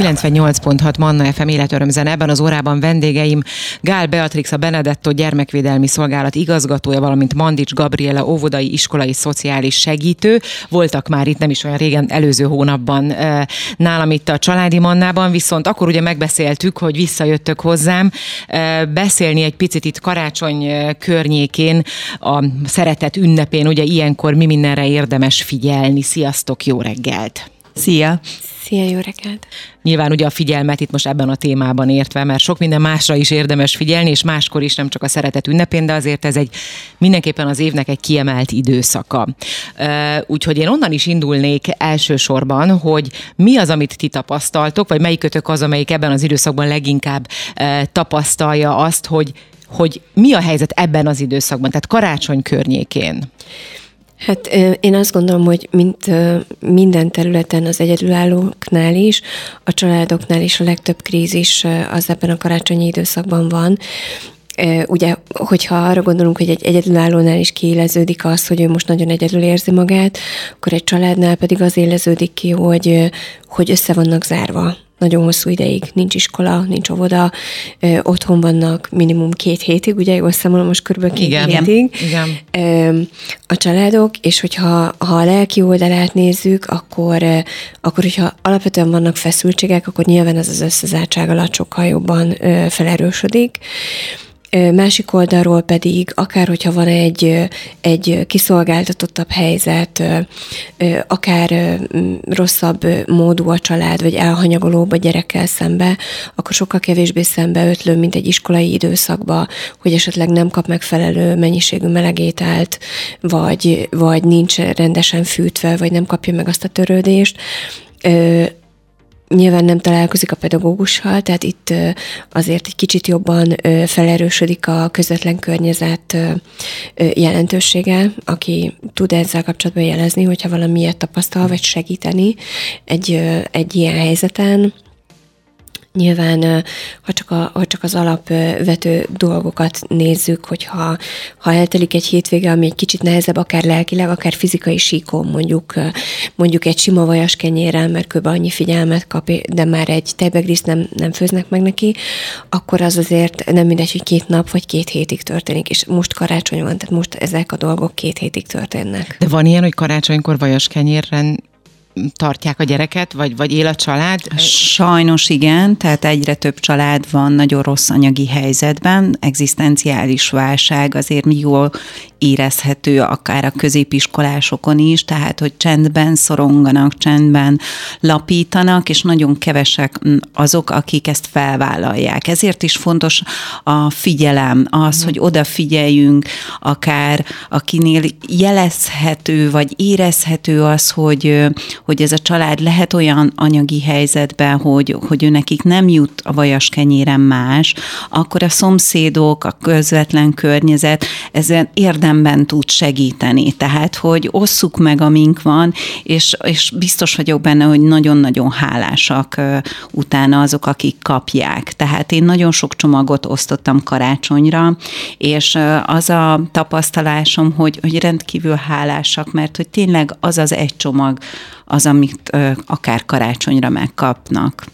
98.6 Manna FM életörömzene. Ebben az órában vendégeim Gál Beatrix, a Benedetto Gyermekvédelmi Szolgálat igazgatója, valamint Mandics Gabriela óvodai iskolai szociális segítő. Voltak már itt nem is olyan régen, előző hónapban nálam itt a Családi Mannában, viszont akkor ugye megbeszéltük, hogy visszajöttök hozzám beszélni egy picit itt karácsony környékén, a szeretet ünnepén, ugye ilyenkor mi mindenre érdemes figyelni. Sziasztok, jó reggelt! Szia! Szia, jó reggelt! Nyilván ugye a figyelmet itt most ebben a témában értve, mert sok minden másra is érdemes figyelni, és máskor is nem csak a szeretet ünnepén, de azért ez egy mindenképpen az évnek egy kiemelt időszaka. Úgyhogy én onnan is indulnék elsősorban, hogy mi az, amit ti tapasztaltok, vagy melyikötök az, amelyik ebben az időszakban leginkább tapasztalja azt, hogy hogy mi a helyzet ebben az időszakban, tehát karácsony környékén? Hát én azt gondolom, hogy mint minden területen az egyedülállóknál is, a családoknál is a legtöbb krízis az ebben a karácsonyi időszakban van. Ugye, hogyha arra gondolunk, hogy egy egyedülállónál is kiéleződik az, hogy ő most nagyon egyedül érzi magát, akkor egy családnál pedig az éleződik ki, hogy, hogy össze vannak zárva nagyon hosszú ideig nincs iskola, nincs óvoda, ö, otthon vannak minimum két hétig, ugye jól számolom most körülbelül két Igen. hétig Igen. Ö, a családok, és hogyha ha a lelki oldalát nézzük, akkor, ö, akkor hogyha alapvetően vannak feszültségek, akkor nyilván ez az összezártság alatt sokkal jobban ö, felerősödik. Másik oldalról pedig, akár hogyha van egy, egy kiszolgáltatottabb helyzet, akár rosszabb módú a család, vagy elhanyagolóbb a gyerekkel szembe, akkor sokkal kevésbé szembe ötlő, mint egy iskolai időszakba, hogy esetleg nem kap megfelelő mennyiségű melegételt, vagy, vagy nincs rendesen fűtve, vagy nem kapja meg azt a törődést nyilván nem találkozik a pedagógussal, tehát itt azért egy kicsit jobban felerősödik a közvetlen környezet jelentősége, aki tud ezzel kapcsolatban jelezni, hogyha valamiért tapasztal, vagy segíteni egy, egy ilyen helyzeten Nyilván, ha csak, a, ha csak az alapvető dolgokat nézzük, hogyha ha eltelik egy hétvége, ami egy kicsit nehezebb, akár lelkileg, akár fizikai síkon, mondjuk, mondjuk egy sima vajas kenyérrel, mert kb. annyi figyelmet kap, de már egy tejbegriszt nem, nem főznek meg neki, akkor az azért nem mindegy, hogy két nap vagy két hétig történik, és most karácsony van, tehát most ezek a dolgok két hétig történnek. De van ilyen, hogy karácsonykor vajas kenyérren tartják a gyereket, vagy, vagy él a család? Sajnos igen, tehát egyre több család van nagyon rossz anyagi helyzetben, egzisztenciális válság azért jól érezhető akár a középiskolásokon is, tehát hogy csendben szoronganak, csendben lapítanak, és nagyon kevesek azok, akik ezt felvállalják. Ezért is fontos a figyelem, az, mm. hogy odafigyeljünk, akár akinél jelezhető, vagy érezhető az, hogy, hogy ez a család lehet olyan anyagi helyzetben, hogy, hogy ő nekik nem jut a vajas kenyéren más, akkor a szomszédok, a közvetlen környezet ezen érdemben tud segíteni. Tehát, hogy osszuk meg, amink van, és, és biztos vagyok benne, hogy nagyon-nagyon hálásak utána azok, akik kapják. Tehát én nagyon sok csomagot osztottam karácsonyra, és az a tapasztalásom, hogy, hogy rendkívül hálásak, mert hogy tényleg az az egy csomag, az, amit akár karácsonyra megkapnak.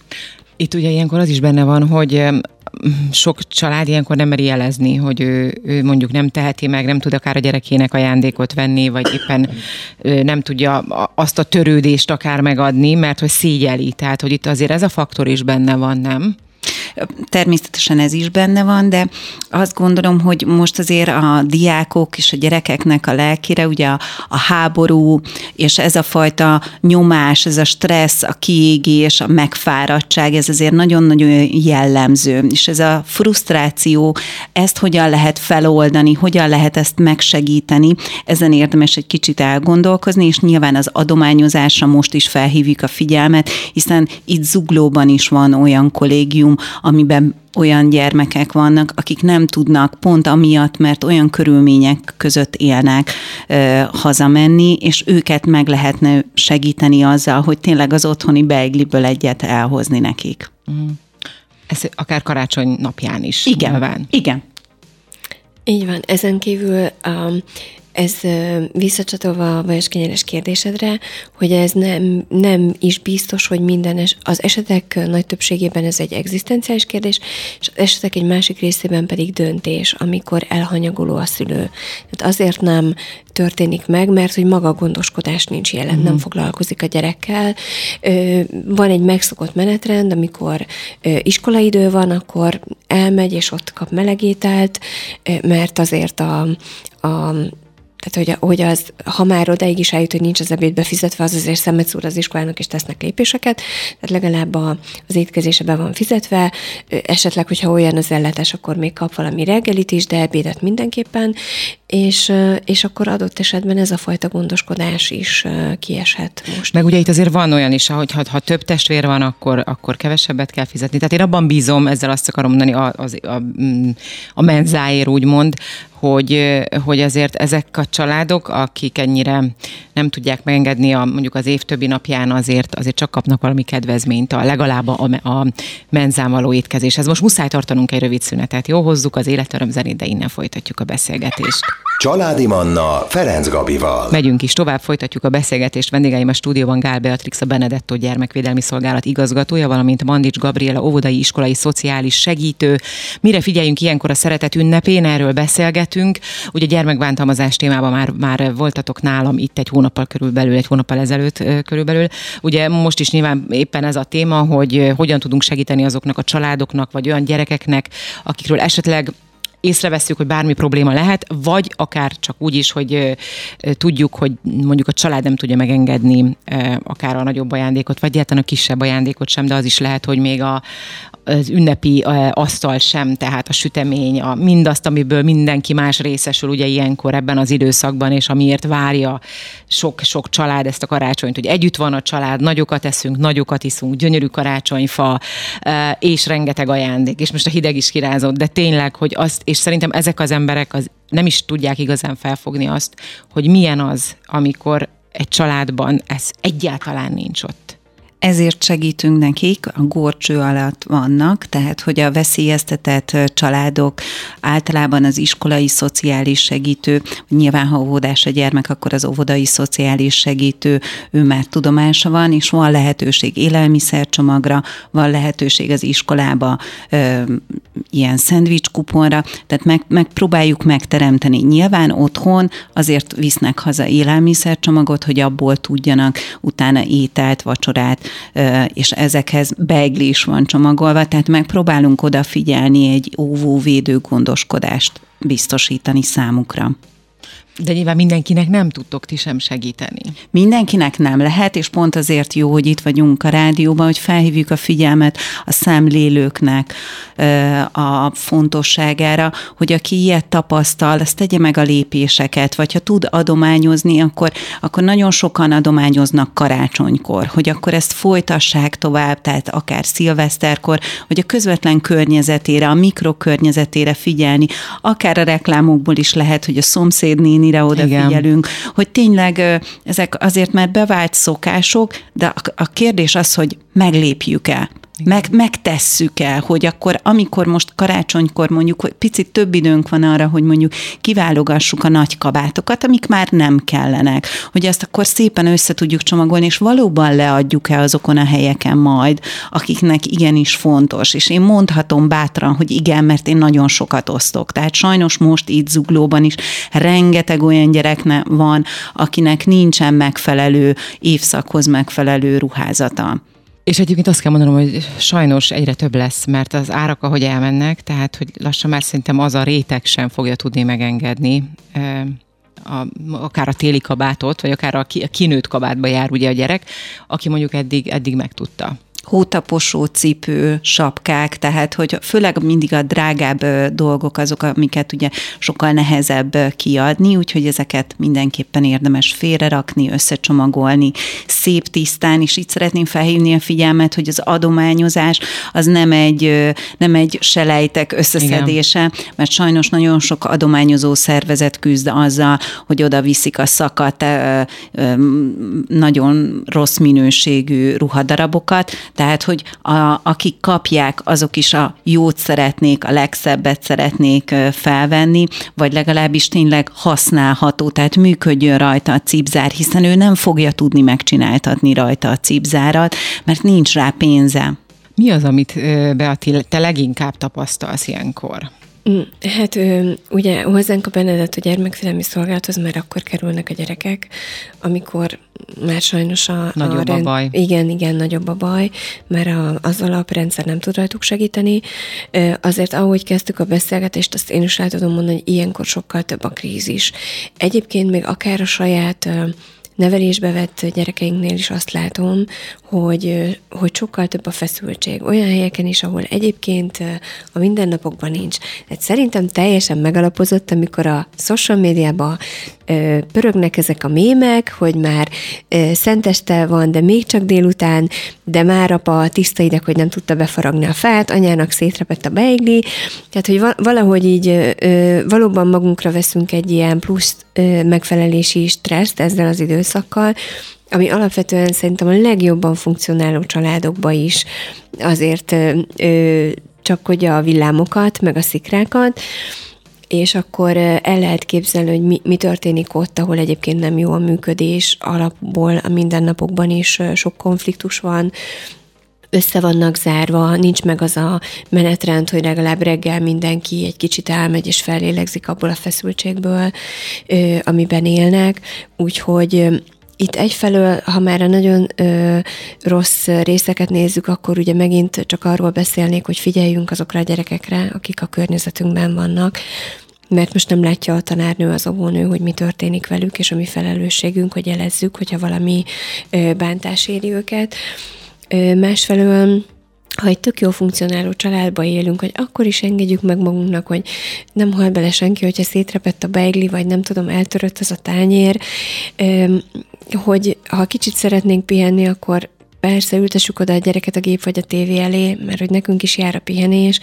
Itt ugye ilyenkor az is benne van, hogy sok család ilyenkor nem meri jelezni, hogy ő, ő mondjuk nem teheti meg, nem tud akár a gyerekének ajándékot venni, vagy éppen nem tudja azt a törődést akár megadni, mert hogy szégyeli. Tehát, hogy itt azért ez a faktor is benne van, nem? Természetesen ez is benne van, de azt gondolom, hogy most azért a diákok és a gyerekeknek a lelkére ugye a, a háború és ez a fajta nyomás, ez a stressz, a kiégés, a megfáradtság, ez azért nagyon-nagyon jellemző. És ez a frusztráció, ezt hogyan lehet feloldani, hogyan lehet ezt megsegíteni, ezen érdemes egy kicsit elgondolkozni, és nyilván az adományozásra most is felhívjuk a figyelmet, hiszen itt Zuglóban is van olyan kollégium, amiben olyan gyermekek vannak, akik nem tudnak pont amiatt, mert olyan körülmények között élnek ö, hazamenni, és őket meg lehetne segíteni azzal, hogy tényleg az otthoni beigliből egyet elhozni nekik. Mm. Ez akár karácsony napján is. Igen, nyilván. igen. Így van. Ezen kívül um, Ez visszacsatolva a vajos kenyeres kérdésedre, hogy ez nem, nem is biztos, hogy minden es, az esetek nagy többségében ez egy egzisztenciális kérdés, és az esetek egy másik részében pedig döntés, amikor elhanyagoló a szülő. Tehát azért nem történik meg, mert hogy maga a gondoskodás nincs jelen, mm. nem foglalkozik a gyerekkel. Van egy megszokott menetrend, amikor iskolaidő van, akkor elmegy, és ott kap melegételt, mert azért a, a tehát, hogy, hogy az, ha már odaig is eljut, hogy nincs az ebéd befizetve, az azért szemet szúr az iskolának, és tesznek lépéseket. Tehát legalább a, az étkezése be van fizetve, esetleg, hogyha olyan az ellátás, akkor még kap valami reggelit is, de ebédet mindenképpen, és, és akkor adott esetben ez a fajta gondoskodás is kieshet most. Meg ugye itt azért van olyan is, hogy ha, ha több testvér van, akkor, akkor kevesebbet kell fizetni. Tehát én abban bízom, ezzel azt akarom mondani, a, a, a, a menzáért úgymond, hogy, hogy azért ezek a családok, akik ennyire nem tudják megengedni a, mondjuk az év többi napján azért, azért csak kapnak valami kedvezményt, a legalább a, a menzán való étkezéshez. Most muszáj tartanunk egy rövid szünetet, jó? Hozzuk az életöröm zenét, de innen folytatjuk a beszélgetést. Családi Manna Ferenc Gabival. Megyünk is tovább, folytatjuk a beszélgetést. Vendégeim a stúdióban Gál Beatrix, a Benedetto Gyermekvédelmi Szolgálat igazgatója, valamint Mandics Gabriela, óvodai iskolai szociális segítő. Mire figyeljünk ilyenkor a szeretet ünnepén, erről beszélgetünk. Ugye gyermekbántalmazás témában már, már voltatok nálam itt egy hónappal körülbelül, egy hónappal ezelőtt körülbelül. Ugye most is nyilván éppen ez a téma, hogy hogyan tudunk segíteni azoknak a családoknak, vagy olyan gyerekeknek, akikről esetleg észreveszünk, hogy bármi probléma lehet, vagy akár csak úgy is, hogy tudjuk, hogy mondjuk a család nem tudja megengedni akár a nagyobb ajándékot, vagy egyáltalán a kisebb ajándékot sem, de az is lehet, hogy még a, az ünnepi asztal sem, tehát a sütemény, a, mindazt, amiből mindenki más részesül ugye ilyenkor ebben az időszakban, és amiért várja sok-sok család ezt a karácsonyt, hogy együtt van a család, nagyokat eszünk, nagyokat iszunk, gyönyörű karácsonyfa, és rengeteg ajándék, és most a hideg is kirázott, de tényleg, hogy azt, és szerintem ezek az emberek az nem is tudják igazán felfogni azt, hogy milyen az, amikor egy családban ez egyáltalán nincs ott ezért segítünk nekik, a górcső alatt vannak, tehát hogy a veszélyeztetett családok általában az iskolai szociális segítő, nyilván ha óvodás a gyermek, akkor az óvodai szociális segítő, ő már tudomása van, és van lehetőség élelmiszercsomagra, van lehetőség az iskolába ö, ilyen szendvics kuponra, tehát meg, megpróbáljuk megteremteni. Nyilván otthon azért visznek haza élelmiszercsomagot, hogy abból tudjanak utána ételt, vacsorát és ezekhez beigli is van csomagolva, tehát megpróbálunk odafigyelni egy óvóvédő gondoskodást biztosítani számukra. De nyilván mindenkinek nem tudtok ti sem segíteni. Mindenkinek nem lehet, és pont azért jó, hogy itt vagyunk a rádióban, hogy felhívjuk a figyelmet a szemlélőknek a fontosságára, hogy aki ilyet tapasztal, az tegye meg a lépéseket, vagy ha tud adományozni, akkor, akkor nagyon sokan adományoznak karácsonykor, hogy akkor ezt folytassák tovább, tehát akár szilveszterkor, hogy a közvetlen környezetére, a mikrokörnyezetére figyelni, akár a reklámokból is lehet, hogy a szomszédnéni mire odafigyelünk, Igen. hogy tényleg ezek azért már bevált szokások, de a kérdés az, hogy meglépjük-e meg, megtesszük el, hogy akkor, amikor most karácsonykor mondjuk, hogy picit több időnk van arra, hogy mondjuk kiválogassuk a nagy kabátokat, amik már nem kellenek, hogy ezt akkor szépen össze tudjuk csomagolni, és valóban leadjuk-e azokon a helyeken majd, akiknek igenis fontos. És én mondhatom bátran, hogy igen, mert én nagyon sokat osztok. Tehát sajnos most itt zuglóban is rengeteg olyan gyerekne van, akinek nincsen megfelelő évszakhoz megfelelő ruházata. És egyébként azt kell mondanom, hogy sajnos egyre több lesz, mert az árak, ahogy elmennek, tehát hogy lassan már szerintem az a réteg sem fogja tudni megengedni a, akár a téli kabátot, vagy akár a kinőtt kabátba jár ugye a gyerek, aki mondjuk eddig, eddig megtudta hótaposó cipő, sapkák, tehát hogy főleg mindig a drágább dolgok azok, amiket ugye sokkal nehezebb kiadni, úgyhogy ezeket mindenképpen érdemes félrerakni, összecsomagolni, szép tisztán, és itt szeretném felhívni a figyelmet, hogy az adományozás az nem egy, nem egy selejtek összeszedése, Igen. mert sajnos nagyon sok adományozó szervezet küzd azzal, hogy oda viszik a szakat, nagyon rossz minőségű ruhadarabokat, Tehát, hogy a, akik kapják, azok is a jót szeretnék, a legszebbet szeretnék felvenni, vagy legalábbis tényleg használható, tehát működjön rajta a cipzár, hiszen ő nem fogja tudni megcsináltatni rajta a cipzárat, mert nincs rá pénze. Mi az, amit Beati, te leginkább tapasztalsz ilyenkor? Mm, hát ugye hozzánk a Benedett a gyermekvédelmi szolgálathoz már akkor kerülnek a gyerekek, amikor már sajnos a... Nagyobb a, rend, a baj. Igen, igen, nagyobb a baj, mert a, az alaprendszer nem tud rajtuk segíteni. Azért, ahogy kezdtük a beszélgetést, azt én is el tudom mondani, hogy ilyenkor sokkal több a krízis. Egyébként még akár a saját nevelésbe vett gyerekeinknél is azt látom, hogy, hogy sokkal több a feszültség. Olyan helyeken is, ahol egyébként a mindennapokban nincs. Tehát szerintem teljesen megalapozott, amikor a social médiában pörögnek ezek a mémek, hogy már szenteste van, de még csak délután, de már apa tiszta ideg, hogy nem tudta befaragni a fát, anyának szétrepett a beigli. Tehát, hogy valahogy így valóban magunkra veszünk egy ilyen plusz megfelelési stresszt ezzel az időszakkal, ami alapvetően szerintem a legjobban funkcionáló családokba is azért ö, csapkodja a villámokat, meg a szikrákat, és akkor el lehet képzelni, hogy mi, mi történik ott, ahol egyébként nem jó a működés, alapból a mindennapokban is sok konfliktus van, össze vannak zárva, nincs meg az a menetrend, hogy legalább reggel mindenki egy kicsit elmegy és felélegzik abból a feszültségből, amiben élnek, úgyhogy itt egyfelől, ha már a nagyon ö, rossz részeket nézzük, akkor ugye megint csak arról beszélnék, hogy figyeljünk azokra a gyerekekre, akik a környezetünkben vannak, mert most nem látja a tanárnő, az óvónő, hogy mi történik velük, és a mi felelősségünk, hogy jelezzük, hogyha valami bántás éri őket. Másfelől ha egy tök jó funkcionáló családba élünk, hogy akkor is engedjük meg magunknak, hogy nem hal bele senki, hogyha szétrepett a beigli, vagy nem tudom, eltörött az a tányér, hogy ha kicsit szeretnénk pihenni, akkor persze ültessük oda a gyereket a gép vagy a tévé elé, mert hogy nekünk is jár a pihenés,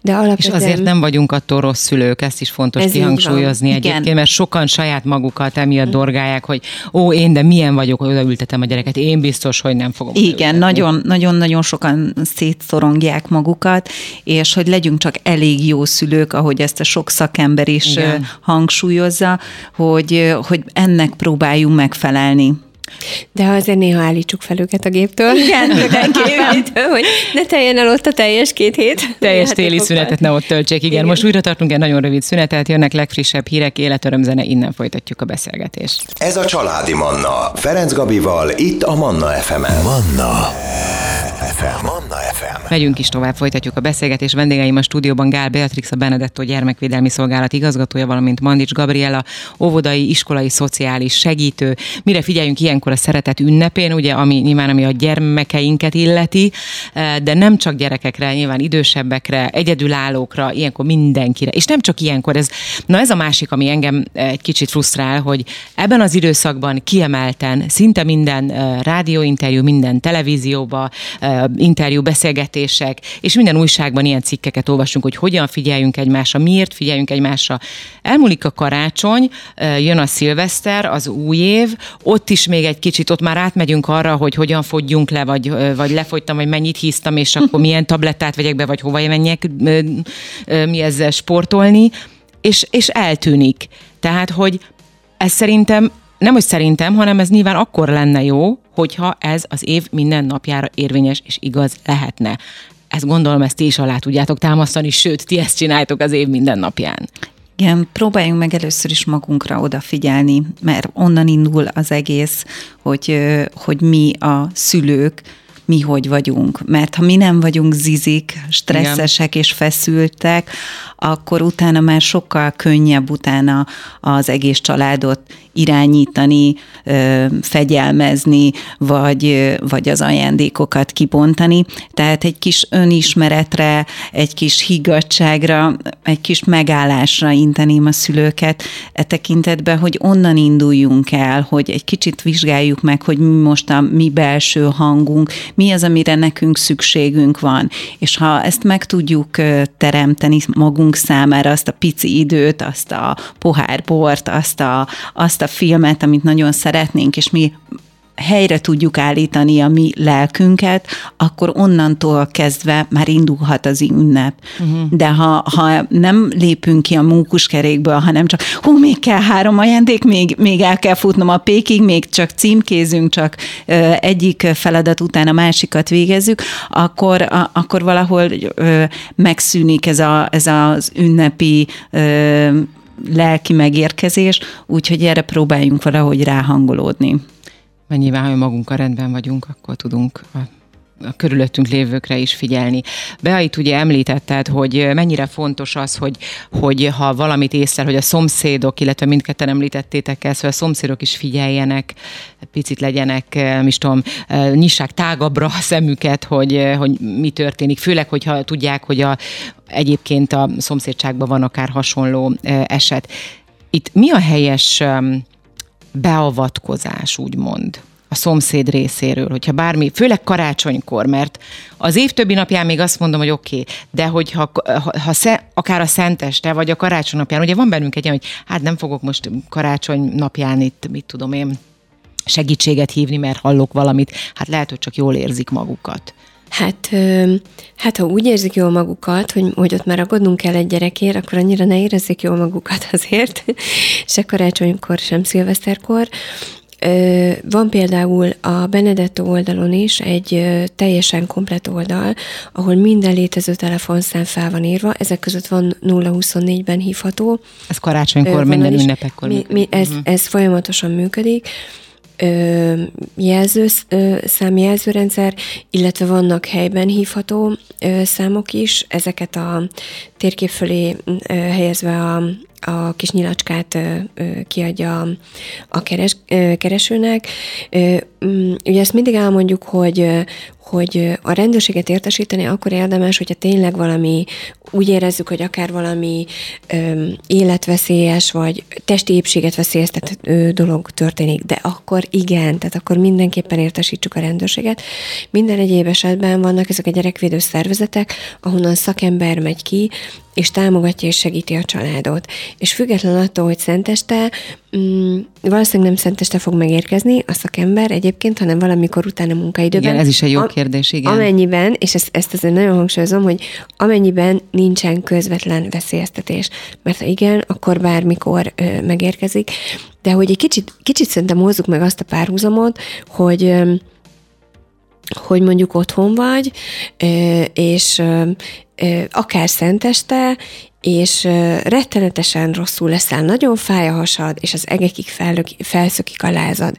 de alapvetően... És azért nem vagyunk attól rossz szülők, ezt is fontos Ez kihangsúlyozni egyébként, Igen. mert sokan saját magukat emiatt dorgálják, hogy ó, én de milyen vagyok, hogy odaültetem a gyereket, én biztos, hogy nem fogom Igen, nagyon-nagyon sokan szétszorongják magukat, és hogy legyünk csak elég jó szülők, ahogy ezt a sok szakember is Igen. hangsúlyozza, hogy, hogy ennek próbáljunk megfelelni. De azért néha állítsuk fel őket a géptől. Igen, géptől, hogy ne teljen el ott a teljes két hét. Teljes téli szünetet ne ott töltsék. Igen, Igen, most újra tartunk egy nagyon rövid szünetet, jönnek legfrissebb hírek, életörömzene, innen folytatjuk a beszélgetést. Ez a Családi Manna. Ferenc Gabival, itt a Manna FM-en. Manna FM. Manna FM. Megyünk is tovább, folytatjuk a beszélgetést. Vendégeim a stúdióban Gál Beatrix, a Benedetto Gyermekvédelmi Szolgálat igazgatója, valamint Mandics Gabriela, óvodai, iskolai, szociális segítő. Mire figyeljünk ilyenkor a szeretet ünnepén, ugye, ami nyilván ami a gyermekeinket illeti, eh, de nem csak gyerekekre, nyilván idősebbekre, egyedülállókra, ilyenkor mindenkire. És nem csak ilyenkor, ez, na ez a másik, ami engem egy kicsit frusztrál, hogy ebben az időszakban kiemelten szinte minden eh, rádióinterjú, minden televízióba, eh, interjú, beszélgetések, és minden újságban ilyen cikkeket olvasunk, hogy hogyan figyeljünk egymásra, miért figyeljünk egymásra. Elmúlik a karácsony, jön a szilveszter, az új év, ott is még egy kicsit, ott már átmegyünk arra, hogy hogyan fogyjunk le, vagy, vagy lefogytam, vagy mennyit híztam, és akkor milyen tablettát vegyek be, vagy hova menjek mi ezzel sportolni, és, és eltűnik. Tehát, hogy ez szerintem nem, hogy szerintem, hanem ez nyilván akkor lenne jó, hogyha ez az év minden napjára érvényes és igaz lehetne. Ezt gondolom, ezt ti is alá tudjátok támasztani, sőt, ti ezt csináltok az év minden napján. Igen, próbáljunk meg először is magunkra odafigyelni, mert onnan indul az egész, hogy, hogy mi a szülők, mi hogy vagyunk. Mert ha mi nem vagyunk zizik, stresszesek Igen. és feszültek, akkor utána már sokkal könnyebb utána az egész családot irányítani, fegyelmezni, vagy, vagy az ajándékokat kibontani. Tehát egy kis önismeretre, egy kis higgadságra, egy kis megállásra inteném a szülőket e tekintetben, hogy onnan induljunk el, hogy egy kicsit vizsgáljuk meg, hogy mi most a mi belső hangunk, mi az, amire nekünk szükségünk van. És ha ezt meg tudjuk teremteni magunk számára, azt a pici időt, azt a pohár bort, azt a, azt a filmet, amit nagyon szeretnénk, és mi helyre tudjuk állítani a mi lelkünket, akkor onnantól kezdve már indulhat az ünnep. Uh-huh. De ha, ha nem lépünk ki a munkuskerékből, hanem csak hú, még kell három ajándék, még, még el kell futnom a pékig, még csak címkézünk, csak ö, egyik feladat után a másikat végezzük, akkor, a, akkor valahol ö, megszűnik ez, a, ez az ünnepi ö, lelki megérkezés, úgyhogy erre próbáljunk valahogy ráhangolódni. Mennyivel, ha magunkkal rendben vagyunk, akkor tudunk a körülöttünk lévőkre is figyelni. Beait ugye említetted, hogy mennyire fontos az, hogy, hogy ha valamit észre, hogy a szomszédok, illetve mindketten említettétek ezt, hogy a szomszédok is figyeljenek, picit legyenek, nem is tudom, nyissák tágabbra a szemüket, hogy, hogy mi történik. Főleg, hogyha tudják, hogy a, egyébként a szomszédságban van akár hasonló eset. Itt mi a helyes beavatkozás, úgymond? A szomszéd részéről, hogyha bármi, főleg karácsonykor, mert az év többi napján még azt mondom, hogy oké, okay, de hogyha ha, ha sze, akár a szenteste, vagy a karácsony napján, ugye van bennünk egy olyan, hogy hát nem fogok most karácsony napján itt, mit tudom én, segítséget hívni, mert hallok valamit, hát lehet, hogy csak jól érzik magukat. Hát, hát ha úgy érzik jól magukat, hogy, hogy ott már aggódnunk kell egy gyerekért, akkor annyira ne érezzék jól magukat azért, se karácsonykor, sem szilveszterkor. Van például a Benedetto oldalon is egy teljesen komplet oldal, ahol minden létező telefonszám fel van írva, ezek között van 024-ben hívható. Ez karácsonykor, minden ünnepekkor. Mi, mi, ez, uh-huh. ez folyamatosan működik jelző, számjelzőrendszer, illetve vannak helyben hívható számok is, ezeket a térkép fölé helyezve a, a kis nyilacskát kiadja a keres, keresőnek. Mm, ugye ezt mindig elmondjuk, hogy, hogy a rendőrséget értesíteni akkor érdemes, hogyha tényleg valami, úgy érezzük, hogy akár valami ö, életveszélyes, vagy testi épséget veszélyeztető dolog történik, de akkor igen, tehát akkor mindenképpen értesítsük a rendőrséget. Minden egyéb esetben vannak ezek a gyerekvédő szervezetek, ahonnan szakember megy ki, és támogatja és segíti a családot. És független attól, hogy szenteste, mm, valószínűleg nem szenteste fog megérkezni a szakember egyébként, hanem valamikor utána munkaidőben. Igen, ez is egy jó kérdés, igen. Amennyiben, és ezt, ezt azért nagyon hangsúlyozom, hogy amennyiben nincsen közvetlen veszélyeztetés. Mert ha igen, akkor bármikor ö, megérkezik. De hogy egy kicsit, kicsit szerintem hozzuk meg azt a párhuzamot, hogy ö, hogy mondjuk otthon vagy, és akár szenteste, és rettenetesen rosszul leszel, nagyon fáj a hasad, és az egekig fel, felszökik a lázad.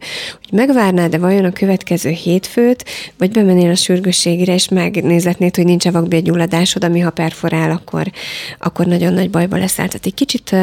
Hogy megvárnád de vajon a következő hétfőt, vagy bemennél a sürgősségre, és megnézetnéd, hogy nincs-e vakbélgyulladásod, ami ha perforál, akkor, akkor nagyon nagy bajba leszel. Tehát egy kicsit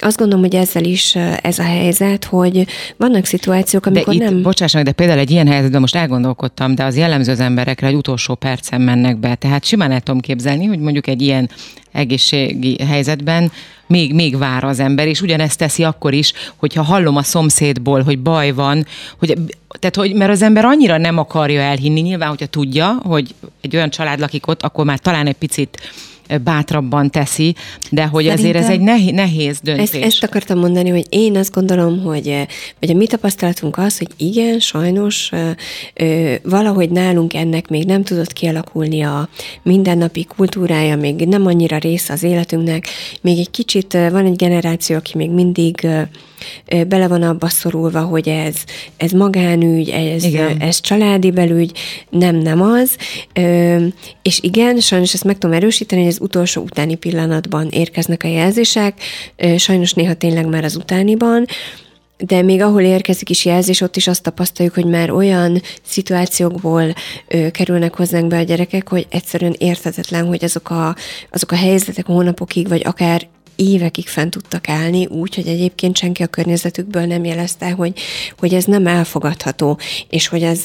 azt gondolom, hogy ezzel is ez a helyzet, hogy vannak szituációk, amikor de itt, nem... Bocsássanak, de például egy ilyen helyzetben most elgondolkodtam, de az jellemző az emberekre, hogy utolsó percen mennek be. Tehát simán el tudom képzelni, hogy mondjuk egy ilyen egészségi helyzetben még, még vár az ember, és ugyanezt teszi akkor is, hogyha hallom a szomszédból, hogy baj van, hogy, tehát, hogy, mert az ember annyira nem akarja elhinni, nyilván, hogyha tudja, hogy egy olyan család lakik ott, akkor már talán egy picit bátrabban teszi, de hogy Szerintem azért ez egy nehéz, nehéz döntés. Ezt, ezt akartam mondani, hogy én azt gondolom, hogy vagy a mi tapasztalatunk az, hogy igen, sajnos valahogy nálunk ennek még nem tudott kialakulni a mindennapi kultúrája, még nem annyira része az életünknek, még egy kicsit van egy generáció, aki még mindig bele van abba szorulva, hogy ez, ez magánügy, ez, ez családi belügy, nem, nem az. És igen, sajnos ezt meg tudom erősíteni, hogy az utolsó utáni pillanatban érkeznek a jelzések, sajnos néha tényleg már az utániban, de még ahol érkezik is jelzés, ott is azt tapasztaljuk, hogy már olyan szituációkból ö, kerülnek hozzánk be a gyerekek, hogy egyszerűen érthetetlen, hogy azok a, azok a helyzetek hónapokig, vagy akár évekig fent tudtak állni, úgy, hogy egyébként senki a környezetükből nem jelezte, hogy, hogy ez nem elfogadható, és hogy ez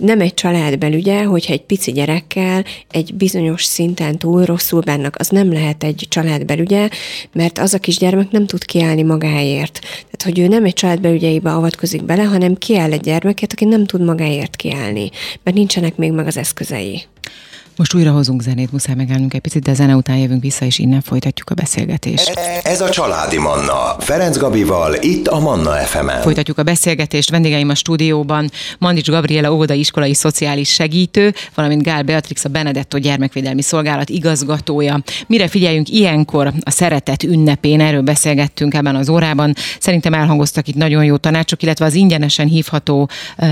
nem egy családbelügye, hogyha egy pici gyerekkel egy bizonyos szinten túl rosszul bennek, az nem lehet egy családbelügye, mert az a kisgyermek nem tud kiállni magáért. Tehát, hogy ő nem egy családbelügyeibe avatkozik bele, hanem kiáll egy gyermeket, aki nem tud magáért kiállni, mert nincsenek még meg az eszközei. Most újra hozunk zenét, muszáj megállnunk egy picit, de zene után jövünk vissza, és innen folytatjuk a beszélgetést. Ez a Családi Manna. Ferenc Gabival, itt a Manna fm -en. Folytatjuk a beszélgetést. Vendégeim a stúdióban Mandics Gabriela óvodai iskolai szociális segítő, valamint Gál Beatrix a Benedetto Gyermekvédelmi Szolgálat igazgatója. Mire figyeljünk ilyenkor a szeretet ünnepén? Erről beszélgettünk ebben az órában. Szerintem elhangoztak itt nagyon jó tanácsok, illetve az ingyenesen hívható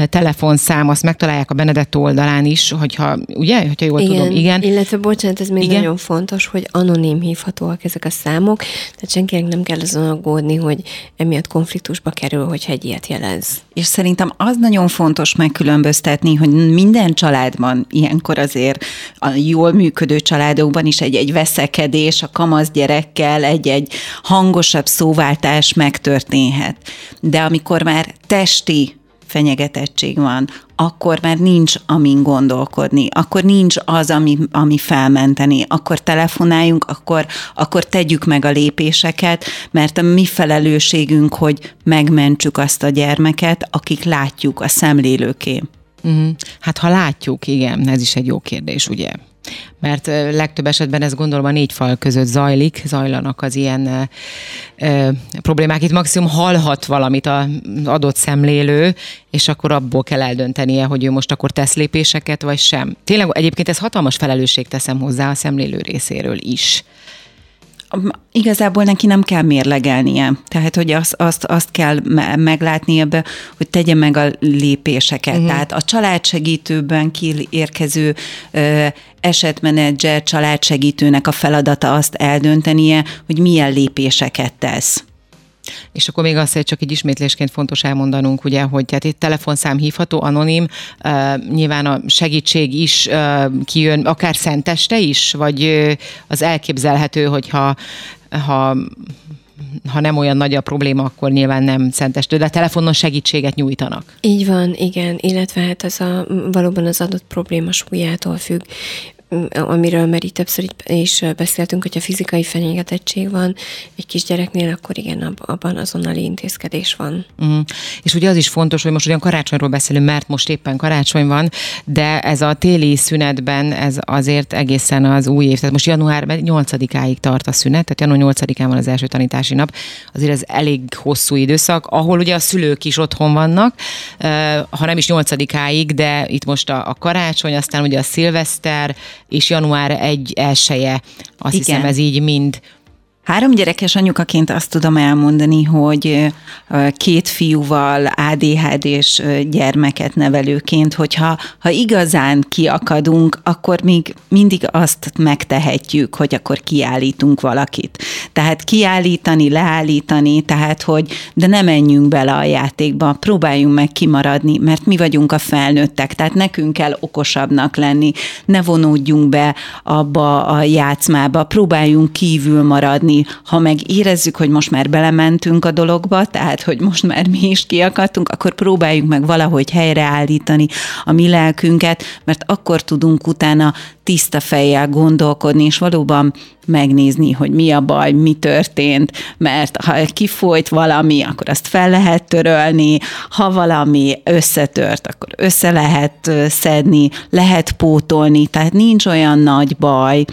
telefonszám, azt megtalálják a Benedetto oldalán is, hogyha, ugye, hogyha jól Igen tudom, igen. Illetve bocsánat, ez még igen? nagyon fontos, hogy anonim hívhatóak ezek a számok, tehát senkinek nem kell azon aggódni, hogy emiatt konfliktusba kerül, hogyha egy ilyet jelez. És szerintem az nagyon fontos megkülönböztetni, hogy minden családban ilyenkor azért a jól működő családokban is egy-egy veszekedés a kamasz gyerekkel, egy-egy hangosabb szóváltás megtörténhet. De amikor már testi fenyegetettség van, akkor már nincs amin gondolkodni, akkor nincs az, ami, ami felmenteni, akkor telefonáljunk, akkor, akkor tegyük meg a lépéseket, mert a mi felelősségünk, hogy megmentsük azt a gyermeket, akik látjuk a szemlélőké. Uh-huh. Hát ha látjuk, igen, ez is egy jó kérdés, ugye? mert legtöbb esetben ez gondolom a négy fal között zajlik, zajlanak az ilyen ö, problémák. Itt maximum hallhat valamit az adott szemlélő, és akkor abból kell eldöntenie, hogy ő most akkor tesz lépéseket, vagy sem. Tényleg egyébként ez hatalmas felelősség teszem hozzá a szemlélő részéről is igazából neki nem kell mérlegelnie. Tehát, hogy azt, azt, azt kell meglátni ebbe, hogy tegye meg a lépéseket. Uh-huh. Tehát a családsegítőben kiérkező ö, esetmenedzser családsegítőnek a feladata azt eldöntenie, hogy milyen lépéseket tesz. És akkor még azt, hogy csak egy ismétlésként fontos elmondanunk, ugye, hogy tehát itt telefonszám hívható, anonim, uh, nyilván a segítség is uh, kijön, akár szenteste is, vagy uh, az elképzelhető, hogyha ha ha nem olyan nagy a probléma, akkor nyilván nem szentestő, de telefonon segítséget nyújtanak. Így van, igen, illetve hát az a, valóban az adott probléma súlyától függ amiről már itt többször is beszéltünk, hogyha fizikai fenyegetettség van egy kisgyereknél, akkor igen, abban azonnali intézkedés van. Uh-huh. És ugye az is fontos, hogy most ugyan karácsonyról beszélünk, mert most éppen karácsony van, de ez a téli szünetben ez azért egészen az új év, tehát most január 8-áig tart a szünet, tehát január 8-án van az első tanítási nap, azért ez elég hosszú időszak, ahol ugye a szülők is otthon vannak, ha nem is 8-áig, de itt most a, a karácsony, aztán ugye a szilveszter, és január 1 elsője, azt Igen. hiszem ez így mind Három gyerekes anyukaként azt tudom elmondani, hogy két fiúval ADHD-s gyermeket nevelőként, hogyha ha igazán kiakadunk, akkor még mindig azt megtehetjük, hogy akkor kiállítunk valakit. Tehát kiállítani, leállítani, tehát hogy de ne menjünk bele a játékba, próbáljunk meg kimaradni, mert mi vagyunk a felnőttek, tehát nekünk kell okosabbnak lenni, ne vonódjunk be abba a játszmába, próbáljunk kívül maradni, ha meg érezzük, hogy most már belementünk a dologba, tehát hogy most már mi is kiakadtunk, akkor próbáljuk meg valahogy helyreállítani a mi lelkünket, mert akkor tudunk utána tiszta fejjel gondolkodni, és valóban megnézni, hogy mi a baj, mi történt, mert ha kifolyt valami, akkor azt fel lehet törölni, ha valami összetört, akkor össze lehet szedni, lehet pótolni, tehát nincs olyan nagy baj,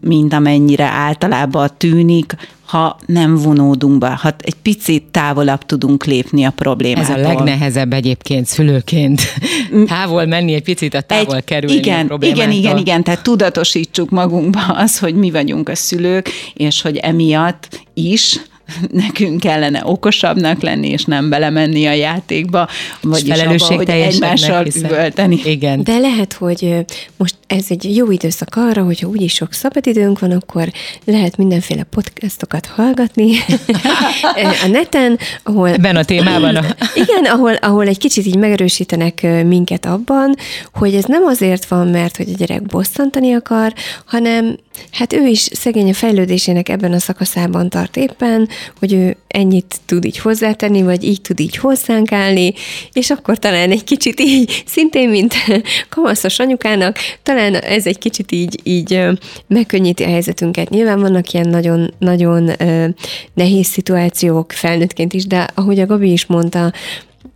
mint amennyire általában tűnik, ha nem vonódunk be, ha egy picit távolabb tudunk lépni a problémától. Ez a legnehezebb egyébként szülőként. Mm. Távol menni, egy picit a távol egy, kerülni igen, a problémától. Igen, igen, igen, tehát tudatosítsuk magunkba az, hogy mi vagyunk a szülők, és hogy emiatt is nekünk kellene okosabbnak lenni, és nem belemenni a játékba, vagyis abba, hogy egymással üvölteni. Igen. De lehet, hogy most ez egy jó időszak arra, hogyha úgyis sok szabadidőnk van, akkor lehet mindenféle podcastokat hallgatni a neten, ahol... Ebben a témában. igen, ahol, ahol egy kicsit így megerősítenek minket abban, hogy ez nem azért van, mert hogy a gyerek bosszantani akar, hanem hát ő is szegény a fejlődésének ebben a szakaszában tart éppen, hogy ő ennyit tud így hozzátenni, vagy így tud így hozzánk állni, és akkor talán egy kicsit így, szintén, mint kamaszos anyukának, talán ez egy kicsit így, így megkönnyíti a helyzetünket. Nyilván vannak ilyen nagyon, nagyon nehéz szituációk felnőttként is, de ahogy a Gabi is mondta,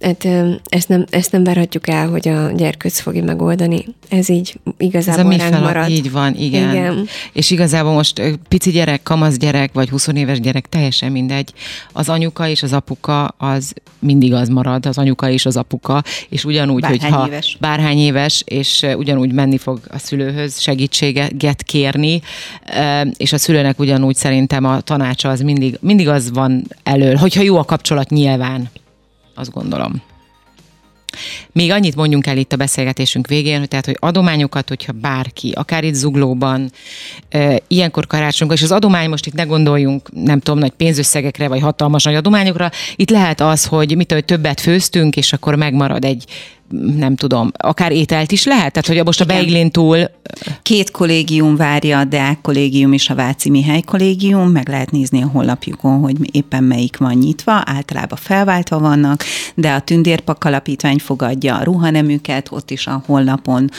Hát ezt nem, ezt nem várhatjuk el, hogy a gyerkőc fogja megoldani. Ez így igazából Ez a mi marad. Így van, igen. igen. És igazából most pici gyerek, kamasz gyerek, vagy 20 éves gyerek, teljesen mindegy. Az anyuka és az apuka az mindig az marad, az anyuka és az apuka, és ugyanúgy, bárhány hogyha éves. bárhány éves, és ugyanúgy menni fog a szülőhöz segítséget kérni, és a szülőnek ugyanúgy szerintem a tanácsa az mindig, mindig az van elől, hogyha jó a kapcsolat nyilván azt gondolom. Még annyit mondjunk el itt a beszélgetésünk végén, hogy tehát, hogy adományokat, hogyha bárki, akár itt zuglóban, e, ilyenkor karácsonykor, és az adomány most itt ne gondoljunk, nem tudom, nagy pénzösszegekre, vagy hatalmas nagy adományokra, itt lehet az, hogy mit, hogy többet főztünk, és akkor megmarad egy nem tudom, akár ételt is lehet? Tehát, hogy most a Beiglin túl... Két kollégium várja, a Deák kollégium és a Váci Mihály kollégium, meg lehet nézni a honlapjukon, hogy éppen melyik van nyitva, általában felváltva vannak, de a Tündérpak Alapítvány fogadja a ruhanemüket, ott is a honlapon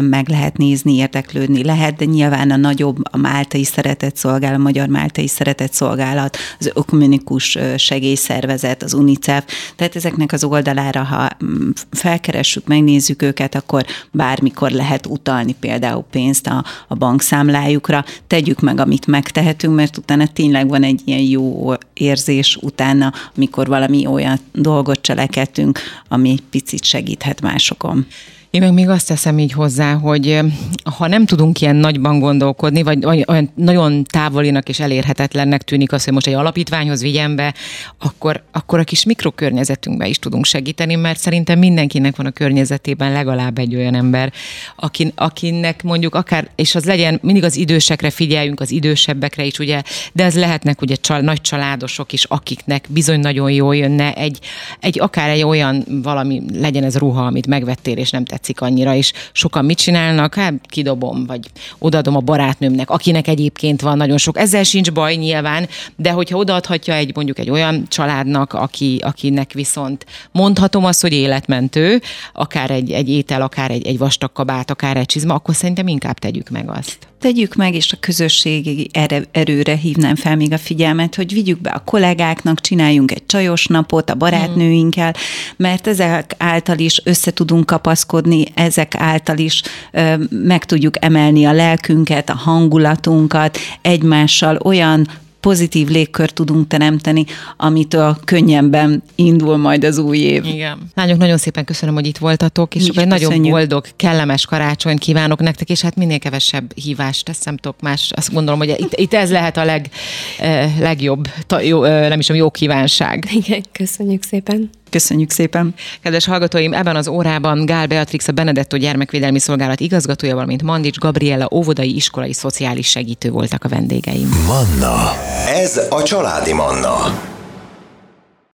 meg lehet nézni, érdeklődni lehet, de nyilván a nagyobb, a Máltai Szeretett Szolgálat, a Magyar Máltai Szeretett Szolgálat, az Ökumenikus Segélyszervezet, az UNICEF, tehát ezeknek az oldalára, ha mm, fel megkeressük, megnézzük őket, akkor bármikor lehet utalni például pénzt a, a bankszámlájukra. Tegyük meg, amit megtehetünk, mert utána tényleg van egy ilyen jó érzés utána, amikor valami olyan dolgot cselekedtünk, ami picit segíthet másokon. Én meg még azt teszem így hozzá, hogy ha nem tudunk ilyen nagyban gondolkodni, vagy olyan nagyon távolinak és elérhetetlennek tűnik az, hogy most egy alapítványhoz vigyem be, akkor, akkor a kis mikrokörnyezetünkbe is tudunk segíteni, mert szerintem mindenkinek van a környezetében legalább egy olyan ember, akin, akinek mondjuk akár, és az legyen, mindig az idősekre figyeljünk, az idősebbekre is, ugye, de ez lehetnek ugye csal, nagy családosok is, akiknek bizony nagyon jól jönne egy, egy akár egy olyan valami, legyen ez ruha, amit megvettél, és nem tetszik tetszik annyira, és sokan mit csinálnak? Hát kidobom, vagy odaadom a barátnőmnek, akinek egyébként van nagyon sok. Ezzel sincs baj nyilván, de hogyha odaadhatja egy mondjuk egy olyan családnak, aki, akinek viszont mondhatom azt, hogy életmentő, akár egy, egy étel, akár egy, egy vastag kabát, akár egy csizma, akkor szerintem inkább tegyük meg azt tegyük meg, és a közösségi erőre hívnám fel még a figyelmet, hogy vigyük be a kollégáknak, csináljunk egy csajos napot a barátnőinkkel, mert ezek által is össze tudunk kapaszkodni, ezek által is ö, meg tudjuk emelni a lelkünket, a hangulatunkat, egymással olyan pozitív légkört tudunk teremteni, amitől könnyebben indul majd az új év. Igen. Lányok, nagyon szépen köszönöm, hogy itt voltatok, és egy nagyon boldog, kellemes karácsonyt kívánok nektek, és hát minél kevesebb hívást teszem tudok más. Azt gondolom, hogy itt, itt ez lehet a leg, eh, legjobb, ta, jó, eh, nem is tudom, jó kívánság. Igen, köszönjük szépen. Köszönjük szépen. Kedves hallgatóim, ebben az órában Gál Beatrix, a Benedetto Gyermekvédelmi Szolgálat igazgatója, valamint Mandics Gabriella óvodai iskolai szociális segítő voltak a vendégeim. Manna. Ez a családi Manna.